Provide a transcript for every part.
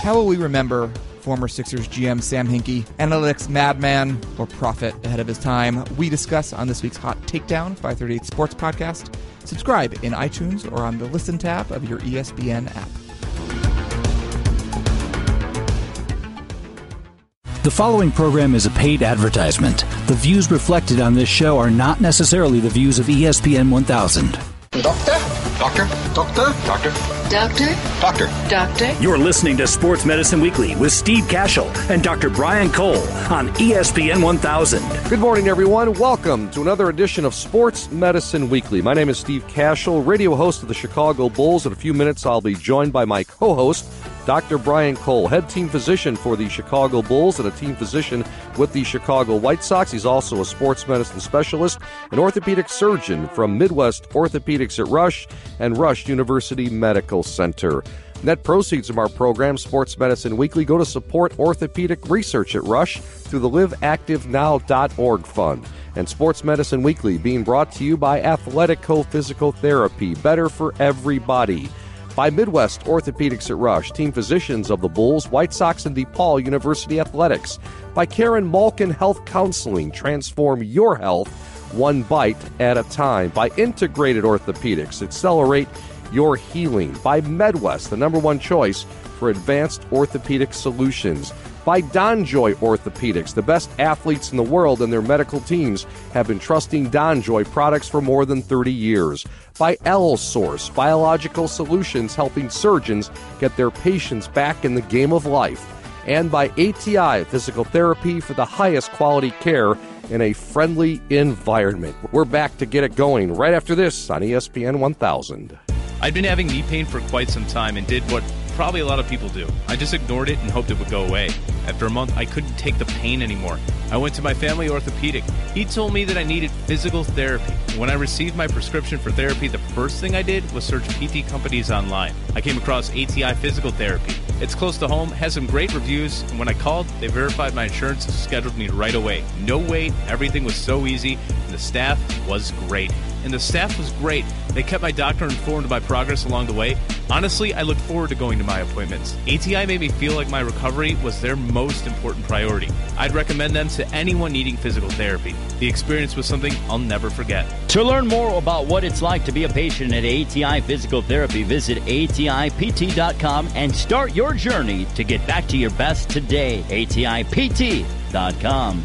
How will we remember former Sixers GM Sam Hinkie, analytics madman or prophet ahead of his time? We discuss on this week's Hot Takedown 538 Sports Podcast. Subscribe in iTunes or on the Listen tab of your ESPN app. The following program is a paid advertisement. The views reflected on this show are not necessarily the views of ESPN 1000. Doctor? Doctor? Doctor? Doctor? Doctor? Doctor? Doctor? You're listening to Sports Medicine Weekly with Steve Cashel and Dr. Brian Cole on ESPN 1000. Good morning, everyone. Welcome to another edition of Sports Medicine Weekly. My name is Steve Cashel, radio host of the Chicago Bulls. In a few minutes, I'll be joined by my co host, Dr. Brian Cole, head team physician for the Chicago Bulls and a team physician with the Chicago White Sox. He's also a sports medicine specialist, an orthopedic surgeon from Midwest Orthopedics at Rush and Rush University Medical Center. Net proceeds from our program, Sports Medicine Weekly, go to support orthopedic research at Rush through the liveactivenow.org fund. And Sports Medicine Weekly being brought to you by Athletico Physical Therapy, better for everybody by Midwest Orthopedics at Rush, team physicians of the Bulls, White Sox, and DePaul University Athletics. By Karen Malkin Health Counseling, transform your health one bite at a time. By Integrated Orthopedics, accelerate your healing. By MedWest, the number one choice for advanced orthopedic solutions. By Donjoy Orthopedics, the best athletes in the world and their medical teams have been trusting Donjoy products for more than 30 years. By Allosource, biological solutions helping surgeons get their patients back in the game of life. And by ATI Physical Therapy for the highest quality care in a friendly environment. We're back to get it going right after this on ESPN 1000. I'd been having knee pain for quite some time and did what probably a lot of people do. I just ignored it and hoped it would go away. After a month, I couldn't take the pain anymore. I went to my family orthopedic. He told me that I needed physical therapy. When I received my prescription for therapy, the first thing I did was search PT companies online. I came across ATI Physical Therapy. It's close to home, has some great reviews, and when I called, they verified my insurance and scheduled me right away. No wait, everything was so easy, and the staff was great. And the staff was great. They kept my doctor informed of my progress along the way. Honestly, I look forward to going to my appointments. ATI made me feel like my recovery was their most important priority. I'd recommend them to anyone needing physical therapy. The experience was something I'll never forget. To learn more about what it's like to be a patient at ATI Physical Therapy, visit ATIPT.com and start your journey to get back to your best today. ATIPT.com.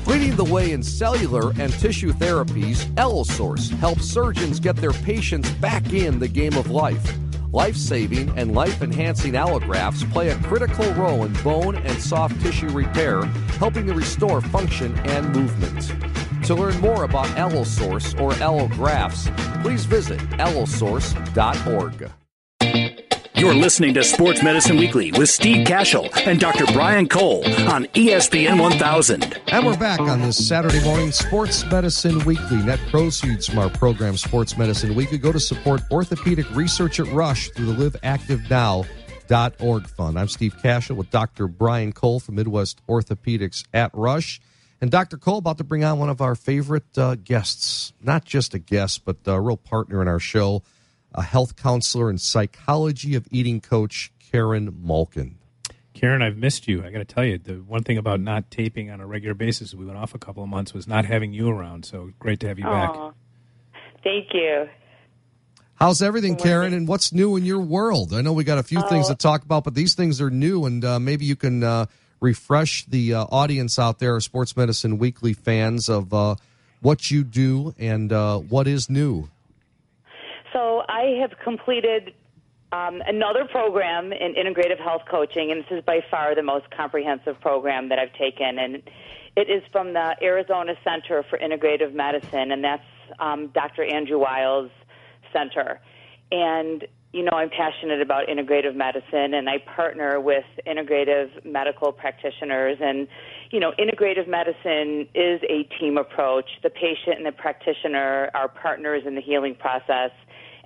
Leading the way in cellular and tissue therapies, Allosource helps surgeons get their patients back in the game of life. Life saving and life enhancing allografts play a critical role in bone and soft tissue repair, helping to restore function and movement. To learn more about Allosource or allografts, please visit allosource.org. You're listening to Sports Medicine Weekly with Steve Cashel and Dr. Brian Cole on ESPN 1000. And we're back on this Saturday morning, Sports Medicine Weekly. Net proceeds from our program, Sports Medicine Weekly, go to support orthopedic research at Rush through the liveactivenow.org fund. I'm Steve Cashel with Dr. Brian Cole from Midwest Orthopedics at Rush. And Dr. Cole about to bring on one of our favorite uh, guests, not just a guest, but a real partner in our show, a health counselor and psychology of eating coach, Karen Malkin. Karen, I've missed you. I got to tell you, the one thing about not taping on a regular basis, we went off a couple of months, was not having you around. So great to have you back. Thank you. How's everything, Karen? And what's new in your world? I know we got a few things to talk about, but these things are new, and uh, maybe you can uh, refresh the uh, audience out there, Sports Medicine Weekly fans, of uh, what you do and uh, what is new. I have completed um, another program in integrative health coaching, and this is by far the most comprehensive program that I've taken. And it is from the Arizona Center for Integrative Medicine, and that's um, Dr. Andrew Weil's center. And you know, I'm passionate about integrative medicine, and I partner with integrative medical practitioners. And you know, integrative medicine is a team approach. The patient and the practitioner are partners in the healing process.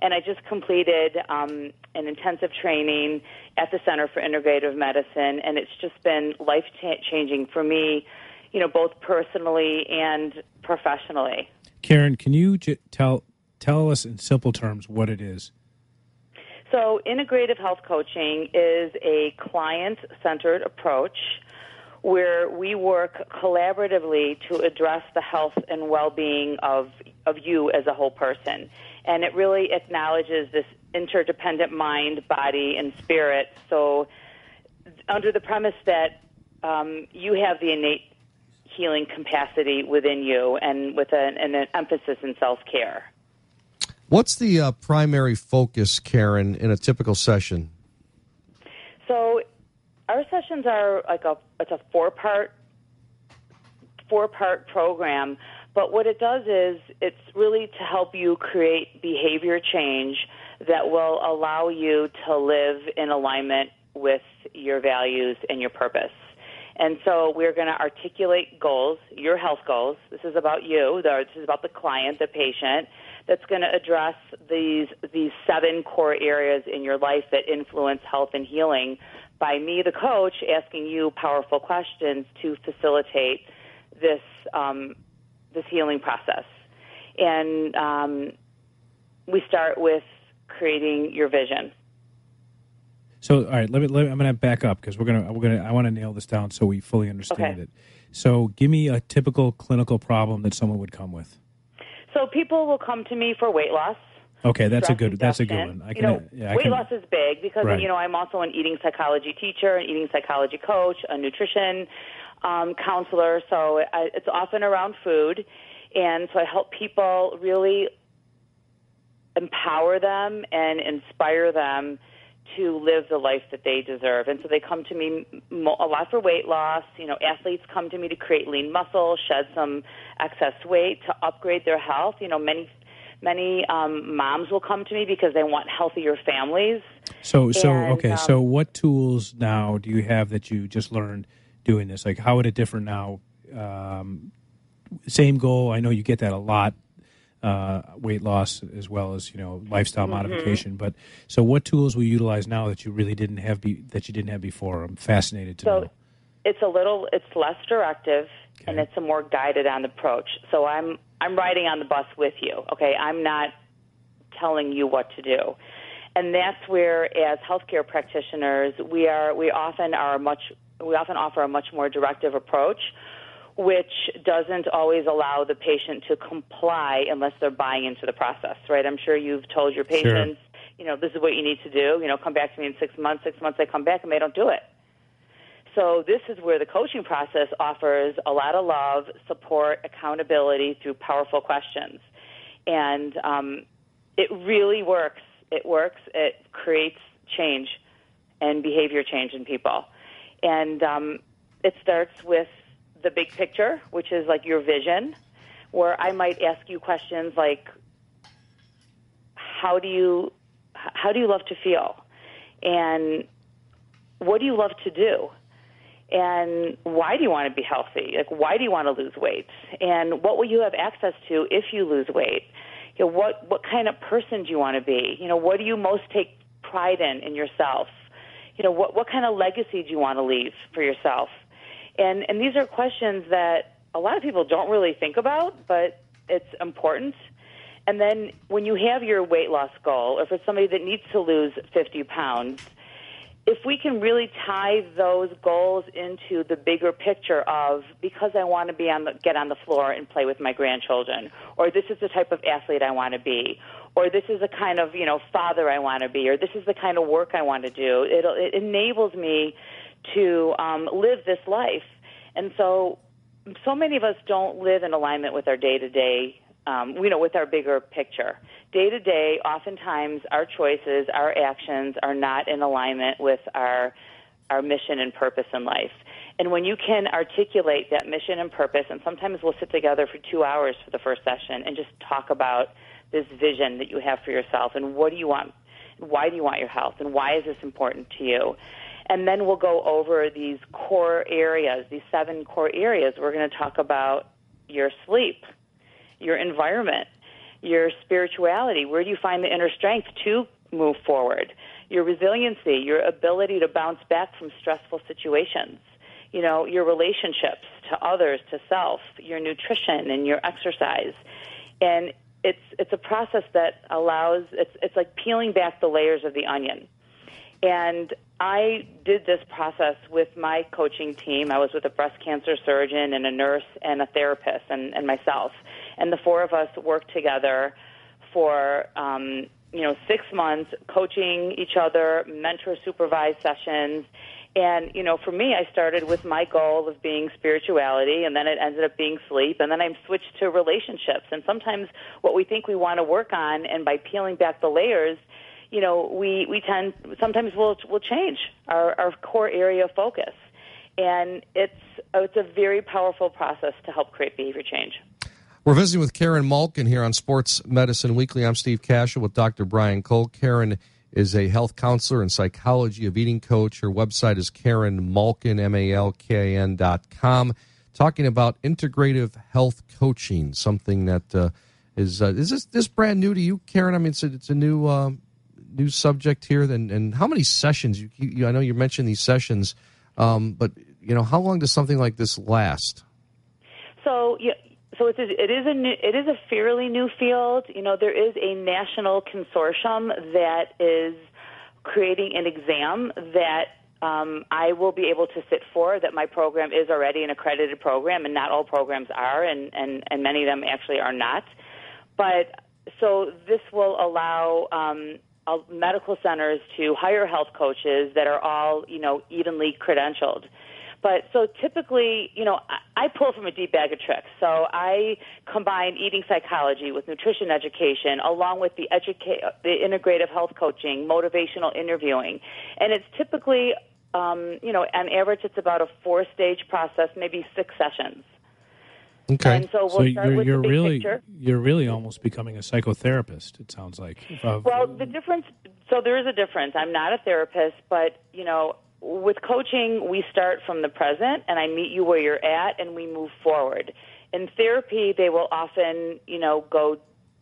And I just completed um, an intensive training at the Center for Integrative Medicine, and it's just been life changing for me, you know, both personally and professionally. Karen, can you j- tell tell us in simple terms what it is? So, integrative health coaching is a client centered approach where we work collaboratively to address the health and well being of, of you as a whole person. And it really acknowledges this interdependent mind, body, and spirit. So, under the premise that um, you have the innate healing capacity within you and with an, an emphasis in self care. What's the uh, primary focus, Karen, in a typical session? So, our sessions are like a it's a four part four part program. But what it does is it's really to help you create behavior change that will allow you to live in alignment with your values and your purpose. And so we're going to articulate goals, your health goals. This is about you. This is about the client, the patient. That's going to address these these seven core areas in your life that influence health and healing. By me, the coach, asking you powerful questions to facilitate this um, this healing process. And um, we start with creating your vision. So, all right, let me. Let me I'm going to back up because we're going to. We're going to. I want to nail this down so we fully understand Okay. it. So, give me a typical clinical problem that someone would come with. So people will come to me for weight loss. Okay, that's a good. That's a good one. I you know, yeah, I weight can, loss is big because Right. you know I'm also an eating psychology teacher, an eating psychology coach, a nutrition um, counselor. So I, it's often around food, and so I help people really empower them and inspire them to live the life that they deserve. And so they come to me a lot for weight loss. You know, athletes come to me to create lean muscle, shed some excess weight, to upgrade their health. You know, many many um, moms will come to me because they want healthier families. So, so And, okay. um, so, what tools now do you have that you just learned doing this? Like, how would it differ now? Um, same goal. I know you get that a lot. Uh, weight loss as well as you know lifestyle Mhm. modification. But so, what tools will you utilize now that you really didn't have be, that you didn't have before? I'm fascinated to So know. it's a little, it's less directive, and it's a more guided on approach. So I'm I'm riding on the bus with you. Okay, I'm not telling you what to do, and that's where, as healthcare practitioners, we are we often are much we often offer a much more directive approach. Which doesn't always allow the patient to comply unless they're buying into the process, right? I'm sure you've told your Sure. patients, you know, this is what you need to do. You know, come back to me in six months. Six months they come back and they don't do it. So this is where the coaching process offers a lot of love, support, accountability through powerful questions, and um, it really works. It works. It creates change and behavior change in people, and um, it starts with the big picture, which is like your vision, where I might ask you questions like, "How do you, how do you love to feel?" and what do you love to do? And why do you want to be healthy? Like, why do you want to lose weight? And what will you have access to if you lose weight? You know, what what kind of person do you want to be? You know, what do you most take pride in in yourself? You know, what what kind of legacy do you want to leave for yourself? And and these are questions that a lot of people don't really think about, but it's important. And then when you have your weight loss goal, or for somebody that needs to lose 50 pounds, if we can really tie those goals into the bigger picture of because I want to be on the get on the floor and play with my grandchildren, or this is the type of athlete I want to be, or this is the kind of you know father I want to be, or this is the kind of work I want to do. It it enables me to um, live this life, and so so many of us don't live in alignment with our day to day, you know, with our bigger picture. Day to day, oftentimes our choices, our actions are not in alignment with our our mission and purpose in life. And when you can articulate that mission and purpose, and sometimes we'll sit together for two hours for the first session and just talk about this vision that you have for yourself and what do you want, why do you want your health, and why is this important to you. And then we'll go over these core areas, these seven core areas. We're going to talk about your sleep, your environment, your spirituality. Where do you find the inner strength to move forward? Your resiliency, your ability to bounce back from stressful situations. You know, your relationships to others, to self, your nutrition and your exercise. And it's it's a process that allows it's it's like peeling back the layers of the onion. And I did this process with my coaching team. I was with a breast cancer surgeon and a nurse and a therapist and, and myself. And the four of us worked together for um, you know six months, coaching each other, mentor supervised sessions. And you know, for me, I started with my goal of being spirituality, and then it ended up being sleep, and then I switched to relationships. And sometimes what we think we want to work on, and by peeling back the layers, you know, we, we tend sometimes we'll we'll change our, our core area of focus, and it's oh, it's a very powerful process to help create behavior change. We're visiting with Karen Malkin here on Sports Medicine Weekly. I'm Steve Cashel with Dr. Brian Cole. Karen is a health counselor and psychology of eating coach. Her website is Karen Malkin, M A L K N dot com, talking about integrative health coaching, something that uh, is uh, is this this brand new to you, Karen? I mean, it's a, it's a new um, new subject here. Then, and how many sessions? You, you, I know you mentioned these sessions, um, but you know, how long does something like this last? So, so it is, it is a new, it is a fairly new field. You know, there is a national consortium that is creating an exam that um, I will be able to sit for. That my program is already an accredited program, and not all programs are, and and and many of them actually are not. But so this will allow um, medical centers to hire health coaches that are all you know evenly credentialed. But so typically, you know, I, I pull from a deep bag of tricks. So I combine eating psychology with nutrition education, along with the educate, the integrative health coaching, motivational interviewing, and it's typically, um, you know, on average, it's about a four-stage process, maybe six sessions. Okay. And so we'll so start you're, with you're the big really picture. you're really almost becoming a psychotherapist. It sounds like. Of- Well, the difference. So there is a difference. I'm not a therapist, but you know, with coaching, we start from the present, and I meet you where you're at, and we move forward. In therapy, they will often, you know, go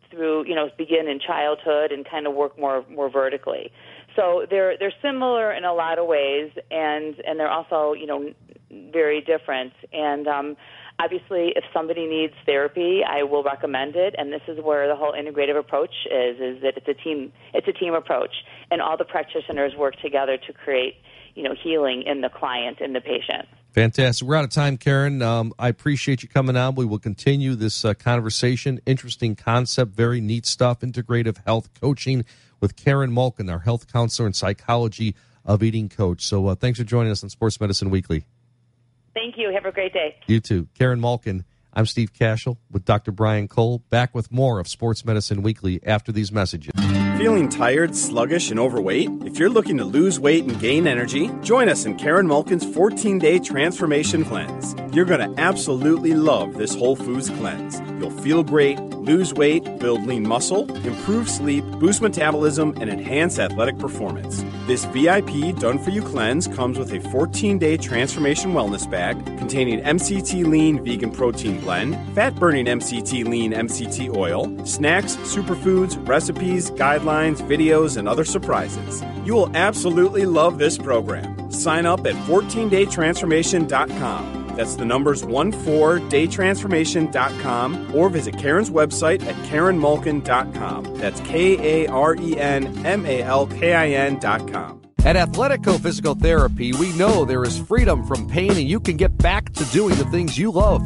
through, you know, begin in childhood and kind of work more more vertically. So they're they're similar in a lot of ways, and and they're also, you know, very different. And um, obviously, if somebody needs therapy, I will recommend it. And this is where the whole integrative approach is: is that it's a team it's a team approach, and all the practitioners work together to create, you know, healing in the client and the patient. Fantastic. We're out of time, Karen. Um, I appreciate you coming on. We will continue this uh, conversation. Interesting concept, very neat stuff. Integrative health coaching with Karen Malkin, our health counselor and psychology of eating coach. So uh, thanks for joining us on Sports Medicine Weekly. Thank you. Have a great day. You too. Karen Malkin. I'm Steve Cashel with Dr. Brian Cole. Back with more of Sports Medicine Weekly after these messages. Feeling tired, sluggish, and overweight? If you're looking to lose weight and gain energy, join us in Karen Malkin's 14 day transformation cleanse. You're going to absolutely love this Whole Foods cleanse. You'll feel great, lose weight, build lean muscle, improve sleep, boost metabolism, and enhance athletic performance. This VIP done for you cleanse comes with a 14 day transformation wellness bag containing MCT lean vegan protein blend, fat burning MCT lean MCT oil, snacks, superfoods, recipes, guidelines, videos, and other surprises. You will absolutely love this program. Sign up at 14daytransformation.com. That's the numbers 14daytransformation.com or visit Karen's website at karenmalkin.com. That's K A R E N M A L K I N.com. At Athletico Physical Therapy, we know there is freedom from pain and you can get back to doing the things you love.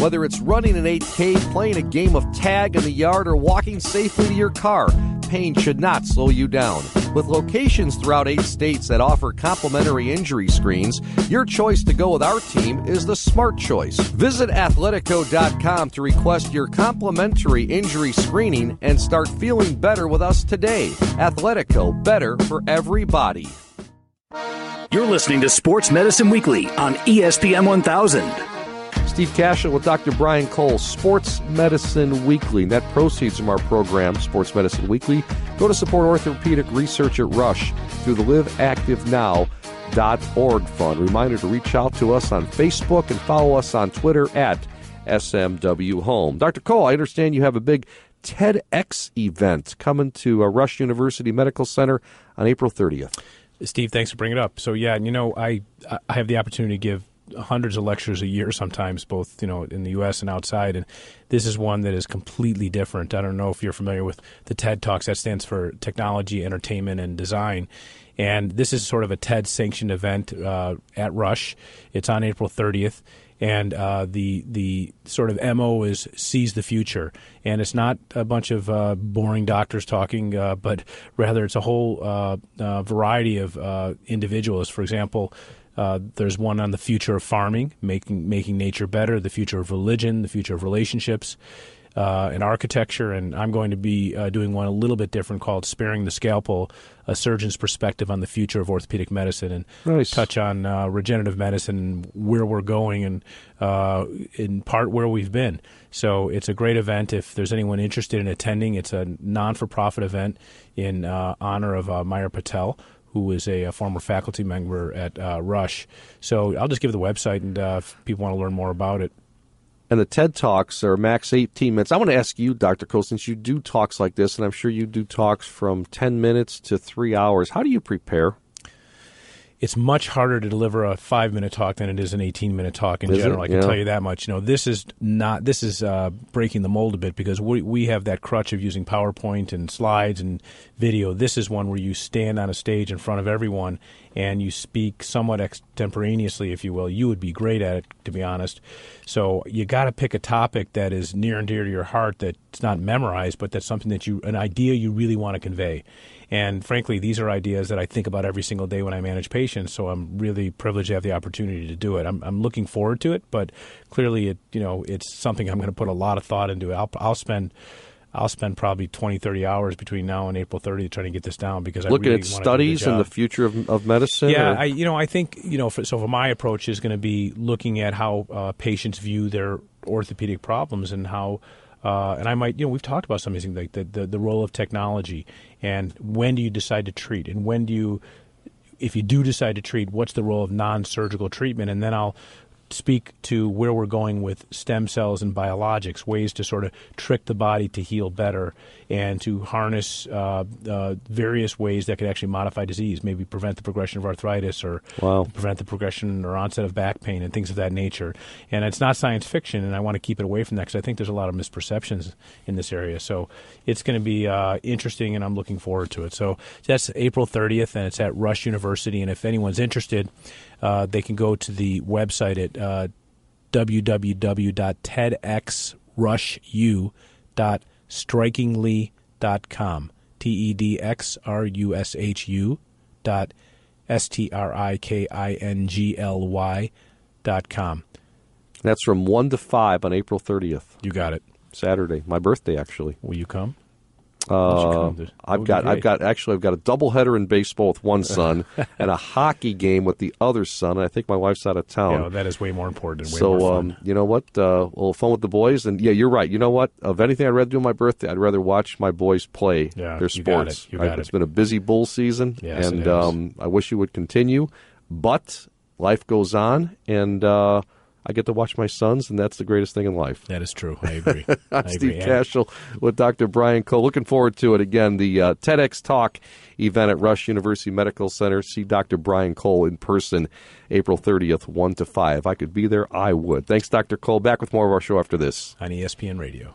Whether it's running an 8K, playing a game of tag in the yard, or walking safely to your car, pain should not slow you down. With locations throughout eight states that offer complimentary injury screens, your choice to go with our team is the smart choice. Visit athletico.com to request your complimentary injury screening and start feeling better with us today. Athletico, better for everybody. You're listening to Sports Medicine Weekly on ESPN 1000. Steve Cashel with Dr. Brian Cole, Sports Medicine Weekly. Net proceeds from our program, Sports Medicine Weekly, go to support orthopedic research at Rush through the liveactivenow.org fund. Reminder to reach out to us on Facebook and follow us on Twitter at SMW Home. Dr. Cole, I understand you have a big TEDx event coming to uh, Rush University Medical Center on April 30th. Steve, thanks for bringing it up. So yeah, you know, I I have the opportunity to give hundreds of lectures a year, sometimes both you know in the U.S. and outside, and this is one that is completely different. I don't know if you're familiar with the TED Talks. That stands for Technology, Entertainment, and Design. And this is sort of a TED sanctioned event uh, at Rush. It's on April 30th and uh, the the sort of mo is seize the future, and it's not a bunch of uh, boring doctors talking, uh, but rather it's a whole uh, uh, variety of individuals. For example. There's one on the future of farming, making making nature better, the future of religion, the future of relationships, uh, and architecture, and I'm going to be uh, doing one a little bit different called "Sparing the Scalpel: A Surgeon's Perspective on the Future of Orthopedic Medicine," and nice. touch on uh, regenerative medicine and where we're going, and uh, in part where we've been. So it's a great event. If there's anyone interested in attending, it's a non-for-profit event in uh, honor of uh, Meyer Patel who is a, a, former faculty member at uh, Rush. So I'll just give the website, and uh, if people want to learn more about it, and the TED Talks are max 18 minutes. I want to ask you, Dr. Cole, since you do talks like this, and I'm sure you do talks from 10 minutes to three hours, how do you prepare? It's much harder to deliver a five minute talk than it is an 18 minute talk in is general. It? I can yeah. tell you that much. You know, this is not, this is uh, breaking the mold a bit because we, we have that crutch of using PowerPoint and slides and video. This is one where you stand on a stage in front of everyone and you speak somewhat extemporaneously, if you will. You would be great at it, to be honest. So you got to pick a topic that is near and dear to your heart that's not memorized, but that's something that you, an idea you really want to convey. And frankly, these are ideas that I think about every single day when I manage patients. So I'm really privileged to have the opportunity to do it. I'm, I'm looking forward to it, but clearly, it you know it's something I'm going to put a lot of thought into. I'll, I'll spend. I'll spend probably 20, 30 hours between now and April 30th trying to get this down because looking I really at studies and the future of, of medicine. Yeah, I, you know, I think you know. For, so, for my approach is going to be looking at how uh, patients view their orthopedic problems and how uh, and I might, you know, we've talked about some of these things, like the, the, the role of technology and when do you decide to treat and when do you, if you do decide to treat, what's the role of non surgical treatment? And then I'll speak to where we're going with stem cells and biologics, ways to sort of trick the body to heal better and to harness uh, uh, various ways that could actually modify disease, maybe prevent the progression of arthritis or wow. prevent the progression or onset of back pain and things of that nature. And it's not science fiction, and I want to keep it away from that because I think there's a lot of misperceptions in this area. So it's going to be uh, interesting, and I'm looking forward to it. So that's April 30th, and it's at Rush University. And if anyone's interested, uh, they can go to the website at uh, www.tedxrushu.strikingly.com. T E D X R U S H U dot S T R I K I N G L Y dot com. That's from 1 to 5 on April 30th. You got it. Saturday. My birthday, actually. Will you come? Uh, I've got I've got actually I've got a doubleheader in baseball with one son and a hockey game with the other son. I think my wife's out of town. Yeah, that is way more important. way so more um, you know what? Uh, a little fun with the boys, and yeah, you're right. You know what? Of anything I'd rather do on my birthday, I'd rather watch my boys play yeah, their you got sports. it. You got I, it. It's been a busy bull season, Yes, and um, I wish you would continue. But life goes on, and uh, I get to watch my sons, and that's the greatest thing in life. That is true. I agree. I'm I Steve agree. Cashel with Dr. Brian Cole. Looking forward to it again. The uh, TEDx Talk event at Rush University Medical Center. See Dr. Brian Cole in person April 30th, 1 to 5. If I could be there, I would. Thanks, Dr. Cole. Back with more of our show after this. on ESPN Radio.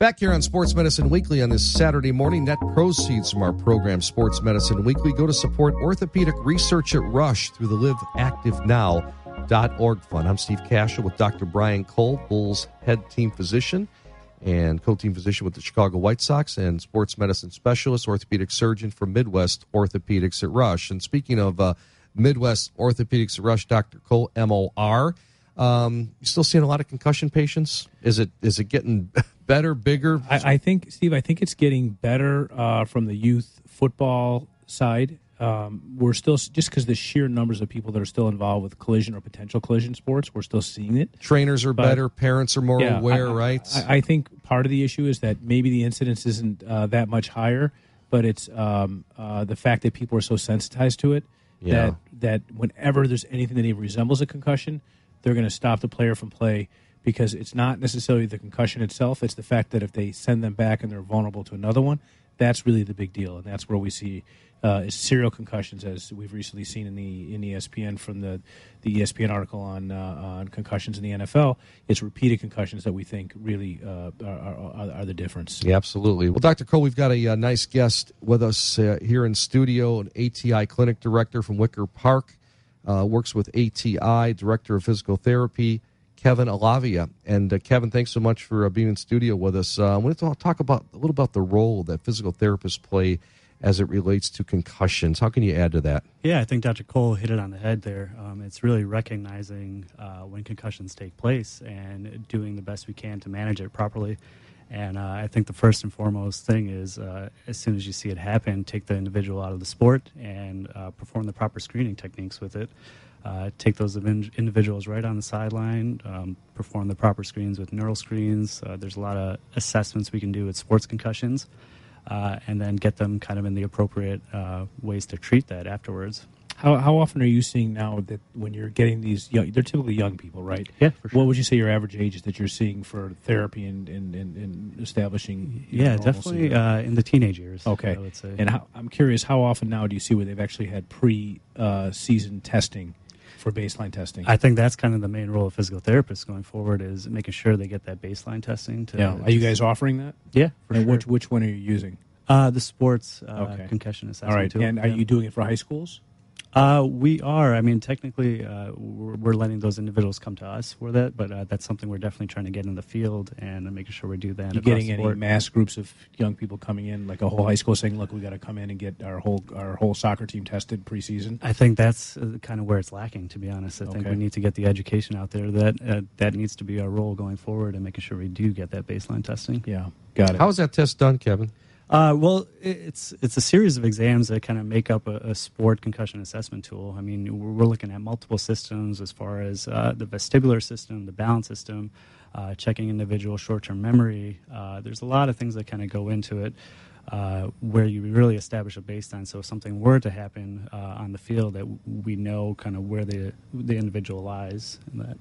Back here on Sports Medicine Weekly on this Saturday morning, net proceeds from our program Sports Medicine Weekly go to support orthopedic research at Rush through the liveactivenow.org fund. I'm Steve Cashel with Dr. Brian Cole, Bulls head team physician and co-team physician with the Chicago White Sox and sports medicine specialist, orthopedic surgeon for Midwest Orthopedics at Rush. And speaking of uh, Midwest Orthopedics at Rush, Dr. Cole, MOR, um, you still seeing a lot of concussion patients? Is it is it getting better, bigger? I, I think, Steve, I think it's getting better uh, from the youth football side. um, we're still just because the sheer numbers of people that are still involved with collision or potential collision sports, we're still seeing it. Trainers are But- better, parents are more Yeah, aware, I- right? I, I think part of the issue is that maybe the incidence isn't uh, that much higher, but it's um, uh, the fact that people are so sensitized to it Yeah. that that whenever there's anything that even resembles a concussion, they're going to stop the player from play because it's not necessarily the concussion itself; it's the fact that if they send them back and they're vulnerable to another one, that's really the big deal, and that's where we see. Uh, serial concussions, as we've recently seen in the in ESPN from the the ESPN article on uh, on concussions in the NFL. It's repeated concussions that we think really uh, are, are, are the difference. Yeah, absolutely. Well, Dr. Cole, we've got a, uh nice guest with us uh, here in studio, an ATI clinic director from Wicker Park, uh, works with ATI, director of physical therapy, Kevin Alavia. And uh, Kevin, thanks so much for uh, being in studio with us. Uh, I want to talk about a little about the role that physical therapists play as it relates to concussions. How can you add to that? Yeah, I think Dr. Cole hit it on the head there. Um, it's really recognizing uh, when concussions take place and doing the best we can to manage it properly. And uh, I think the first and foremost thing is uh, as soon as you see it happen, take the individual out of the sport and perform the proper screening techniques with it. Uh, take those individuals right on the sideline, um, perform the proper screens with neural screens. Uh, there's a lot of assessments we can do with sports concussions, uh, and then get them kind of in the appropriate uh, ways to treat that afterwards. How, how often are you seeing now that when you're getting these young, they're typically young people, right? Yeah, for What would you say your average age is that you're seeing for therapy and, and, and, and establishing? Yeah, know, definitely uh, in the teenage years. Okay. I would say. And how, I'm curious, how often now do you see where they've actually had pre-season testing for baseline testing? I think that's kind of the main role of physical therapists going forward is making sure they get that baseline testing. To, yeah. Are you guys offering that? Yeah, for and sure. which which one are you using? Uh, the sports uh, Okay. concussion assessment. All right. tool. And are Yeah. you doing it for high schools? Uh, we are. I mean, technically, uh, we're, we're letting those individuals come to us for that, but uh, that's something we're definitely trying to get in the field and uh, making sure we do that. You across getting any mass groups of young people coming in, like a whole high school, saying, "Look, we got to come in and get our whole our whole soccer team tested preseason"? I think that's uh, kind of where it's lacking, to be honest. I think we need to get the education out there that uh, that needs to be our role going forward and making sure we do get that baseline testing. Yeah, got it. How is that test done, Kevin? Uh, well, it's it's a series of exams that kind of make up a, a sport concussion assessment tool. I mean, we're, we're looking at multiple systems as far as uh, the vestibular system, the balance system, uh, checking individual short-term memory. Uh, there's a lot of things that kind of go into it. Uh, where you really establish a baseline, so if something were to happen uh, on the field, that we know kind of where the the individual lies in that.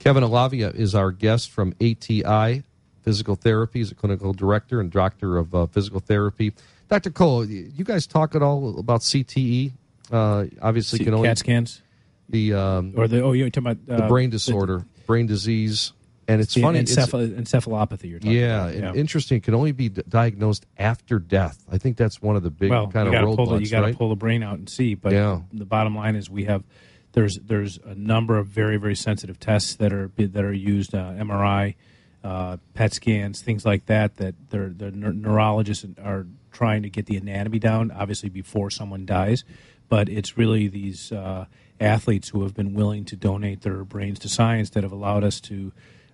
Kevin Alavia is our guest from ATI Physical Therapy. He's a clinical director and doctor of uh, physical therapy. Dr. Cole, you guys talk at all about CTE? Uh, obviously, C- can only CAT scans? the um, Or the oh, you're talking about the uh, brain disorder, brain disease, and it's the funny. it's- encephalopathy. You're talking yeah, about. and interesting. It can only be d- diagnosed after death. I think that's one of the big well, kind of the, roadblocks, you got to right? pull the brain out and see. But Yeah. the bottom line is we have there's there's a number of very very sensitive tests that are that are used uh, MRI, uh, PET scans, things like that. That they're, the neur- neurologists are trying to get the anatomy down, obviously before someone dies. But it's really these uh, athletes who have been willing to donate their brains to science that have allowed us to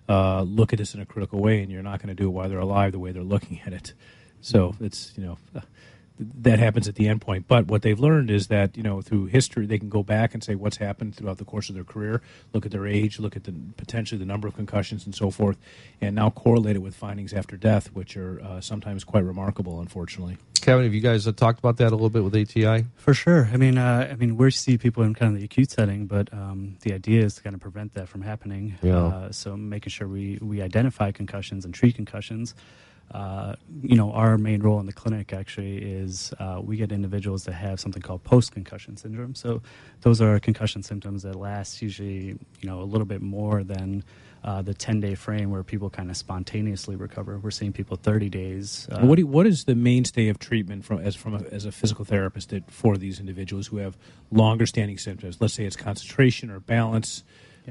uh, look at this in a critical way. And you're not going to do it while they're alive the way they're looking at it. So it's you know that happens at the end point. But what they've learned is that you know through history they can go back and say what's happened throughout the course of their career, look at their age, look at the potentially the number of concussions and so forth, and now correlate it with findings after death, which are uh, sometimes quite remarkable, unfortunately. Kevin, have you guys uh, talked about that a little bit with ATI? For sure. I mean, uh, I mean, we see people in kind of the acute setting, but um, the idea is to kind of prevent that from happening. Yeah. Uh, so making sure we we identify concussions and treat concussions. Uh, you know, our main role in the clinic actually is uh, we get individuals that have something called post-concussion syndrome. So those are concussion symptoms that last usually, you know, a little bit more than uh, the 10-day frame where people kind of spontaneously recover. We're seeing people 30 days. Uh, what do you- what is the mainstay of treatment from as from a, as a physical therapist that, for these individuals who have longer standing symptoms? Let's say it's concentration or balance,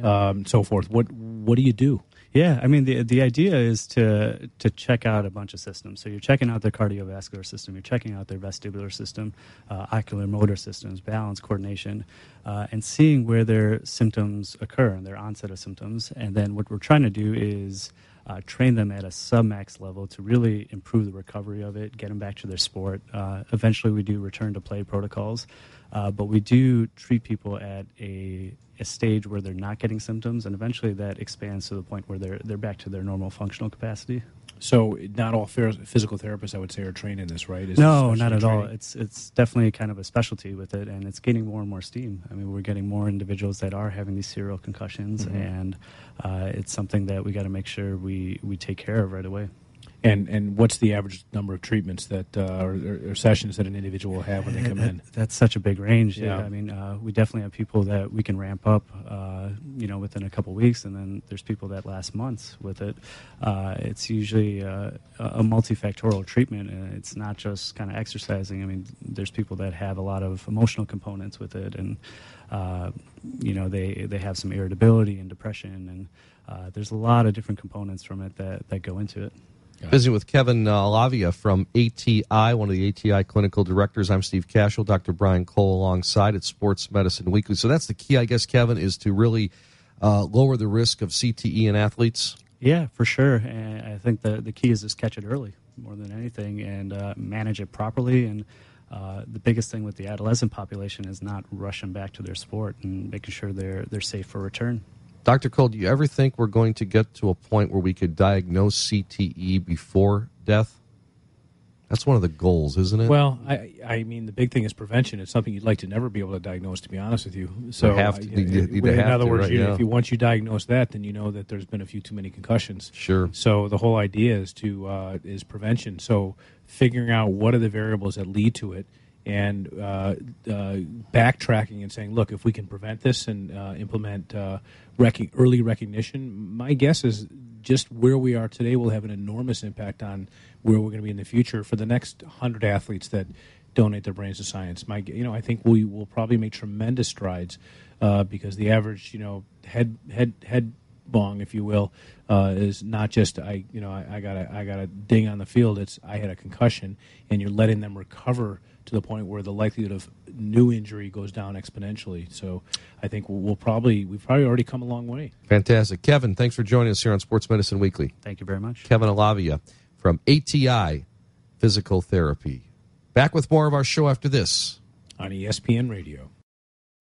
um, so forth. What what do you do? Yeah, I mean the the idea is to to check out a bunch of systems. So you're checking out their cardiovascular system, you're checking out their vestibular system, uh, ocular motor systems, balance, coordination, uh, and seeing where their symptoms occur and their onset of symptoms. And then what we're trying to do is uh, train them at a submax level to really improve the recovery of it, get them back to their sport. Uh, eventually, we do return to play protocols, uh, but we do treat people at a, a stage where they're not getting symptoms, and eventually that expands to the point where they're they're back to their normal functional capacity. So not all physical therapists, I would say, are trained in this, right? Is no, not at training? all. It's it's definitely kind of a specialty with it, and it's gaining more and more steam. I mean, we're getting more individuals that are having these serial concussions, mm-hmm. and uh, it's something that we got to make sure we we take care of right away. And and what's the average number of treatments that uh, or, or, sessions that an individual will have when they come in? That's such a big range. Yeah, I mean, uh, we definitely have people that we can ramp up, uh, you know, within a couple weeks, and then there's people that last months with it. Uh, it's usually uh, a multifactorial treatment, and it's not just kind of exercising. I mean, there's people that have a lot of emotional components with it, and uh, you know, they they have some irritability and depression, and there's a lot of different components from it that that go into it. Visiting with Kevin uh, Alavia from ATI, one of the ATI clinical directors. I'm Steve Cashel, Dr. Brian Cole alongside at Sports Medicine Weekly. So that's the key, I guess, Kevin, is to really uh, lower the risk of CTE in athletes. Yeah, for sure. And I think the the key is just catch it early more than anything and uh, manage it properly. And uh, the biggest thing with the adolescent population is not rushing back to their sport and making sure they're they're safe for return. Dr. Cole, do you ever think we're going to get to a point where we could diagnose CTE before death? That's one of the goals, isn't it? Well, I, I mean, the big thing is prevention. It's something you'd like to never be able to diagnose, to be honest with you. So, have to, you, you, in other to, words, right, you, yeah. if you once you diagnose that, then you know that there's been a few too many concussions. Sure. So the whole idea is to uh, is prevention. So figuring out what are the variables that lead to it, and uh, uh, backtracking and saying, look, if we can prevent this and uh, implement uh, rec- early recognition, my guess is just where we are today will have an enormous impact on where we're going to be in the future for the next hundred athletes that donate their brains to science. My, you know, I think we will probably make tremendous strides uh, because the average, you know, head head head bong, if you will, uh, is not just I, you know, I, I got a I got a ding on the field. It's I had a concussion, and you're letting them recover to the point where the likelihood of new injury goes down exponentially. So I think we'll, we'll, probably we've probably already come a long way. Fantastic, Kevin. Thanks for joining us here on Sports Medicine Weekly. Thank you very much, Kevin Alavia from ATI Physical Therapy. Back with more of our show after this on ESPN Radio.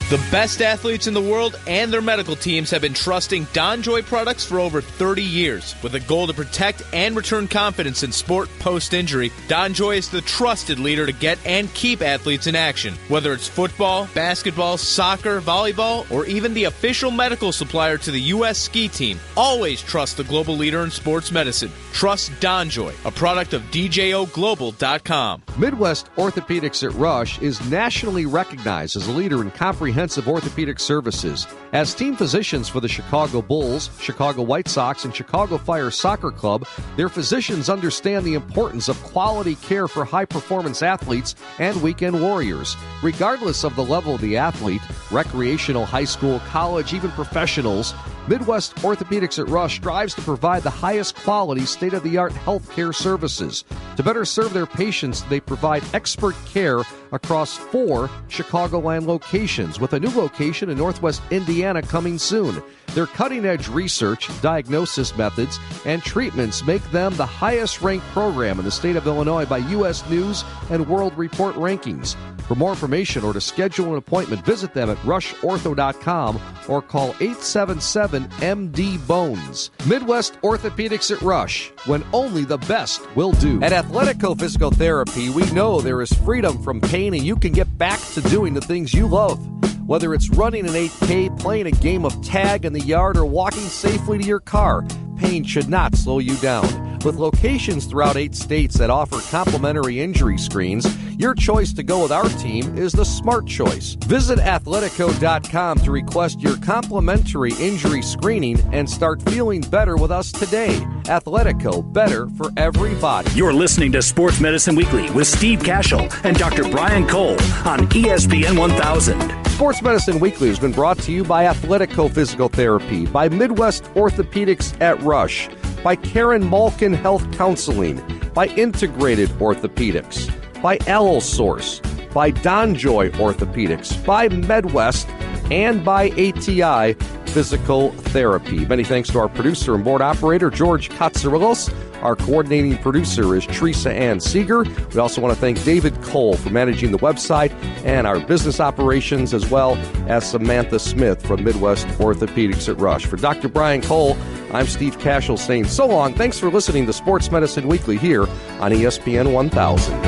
The best athletes in the world and their medical teams have been trusting DonJoy products for over 30 years. With a goal to protect and return confidence in sport post injury, DonJoy is the trusted leader to get and keep athletes in action. Whether it's football, basketball, soccer, volleyball, or even the official medical supplier to the U.S. ski team, always trust the global leader in sports medicine. Trust DonJoy, a product of DJOGlobal.com. Midwest Orthopedics at Rush is nationally recognized as a leader in comprehensive comprehensive orthopedic services. As team physicians for the Chicago Bulls, Chicago White Sox, and Chicago Fire Soccer Club, their physicians understand the importance of quality care for high performance athletes and weekend warriors. Regardless of the level of the athlete, recreational, high school, college, even professionals, Midwest Orthopedics at Rush strives to provide the highest quality, state of the art healthcare services. To better serve their patients, they provide expert care across four Chicagoland locations, with a new location in Northwest Indiana coming soon. Their cutting edge research, diagnosis methods, and treatments make them the highest ranked program in the state of Illinois by U.S. News and World Report rankings. For more information or to schedule an appointment, visit them at rushortho.com or call 877 MD Bones. Midwest Orthopedics at Rush, when only the best will do. At Athletico Physical Therapy, we know there is freedom from pain and you can get back to doing the things you love. Whether it's running an 8K, playing a game of tag in the yard, or walking safely to your car, pain should not slow you down. With locations throughout eight states that offer complimentary injury screens, your choice to go with our team is the smart choice. Visit athletico.com to request your complimentary injury screening and start feeling better with us today. Athletico, better for everybody. You're listening to Sports Medicine Weekly with Steve Cashel and Dr. Brian Cole on ESPN 1000. Sports Medicine Weekly has been brought to you by Athletico Physical Therapy, by Midwest Orthopedics at Rush by Karen Malkin Health Counseling, by Integrated Orthopedics, by Allosource, by DonJoy Orthopedics, by MedWest, and by ATI Physical Therapy. Many thanks to our producer and board operator, George Katsarilos. Our coordinating producer is Teresa Ann Seeger. We also want to thank David Cole for managing the website and our business operations, as well as Samantha Smith from Midwest Orthopedics at Rush. For Dr. Brian Cole, I'm Steve Cashel saying so long. Thanks for listening to Sports Medicine Weekly here on ESPN 1000.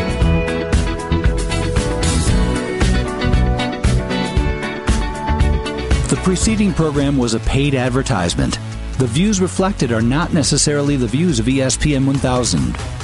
The preceding program was a paid advertisement. The views reflected are not necessarily the views of ESPN 1000.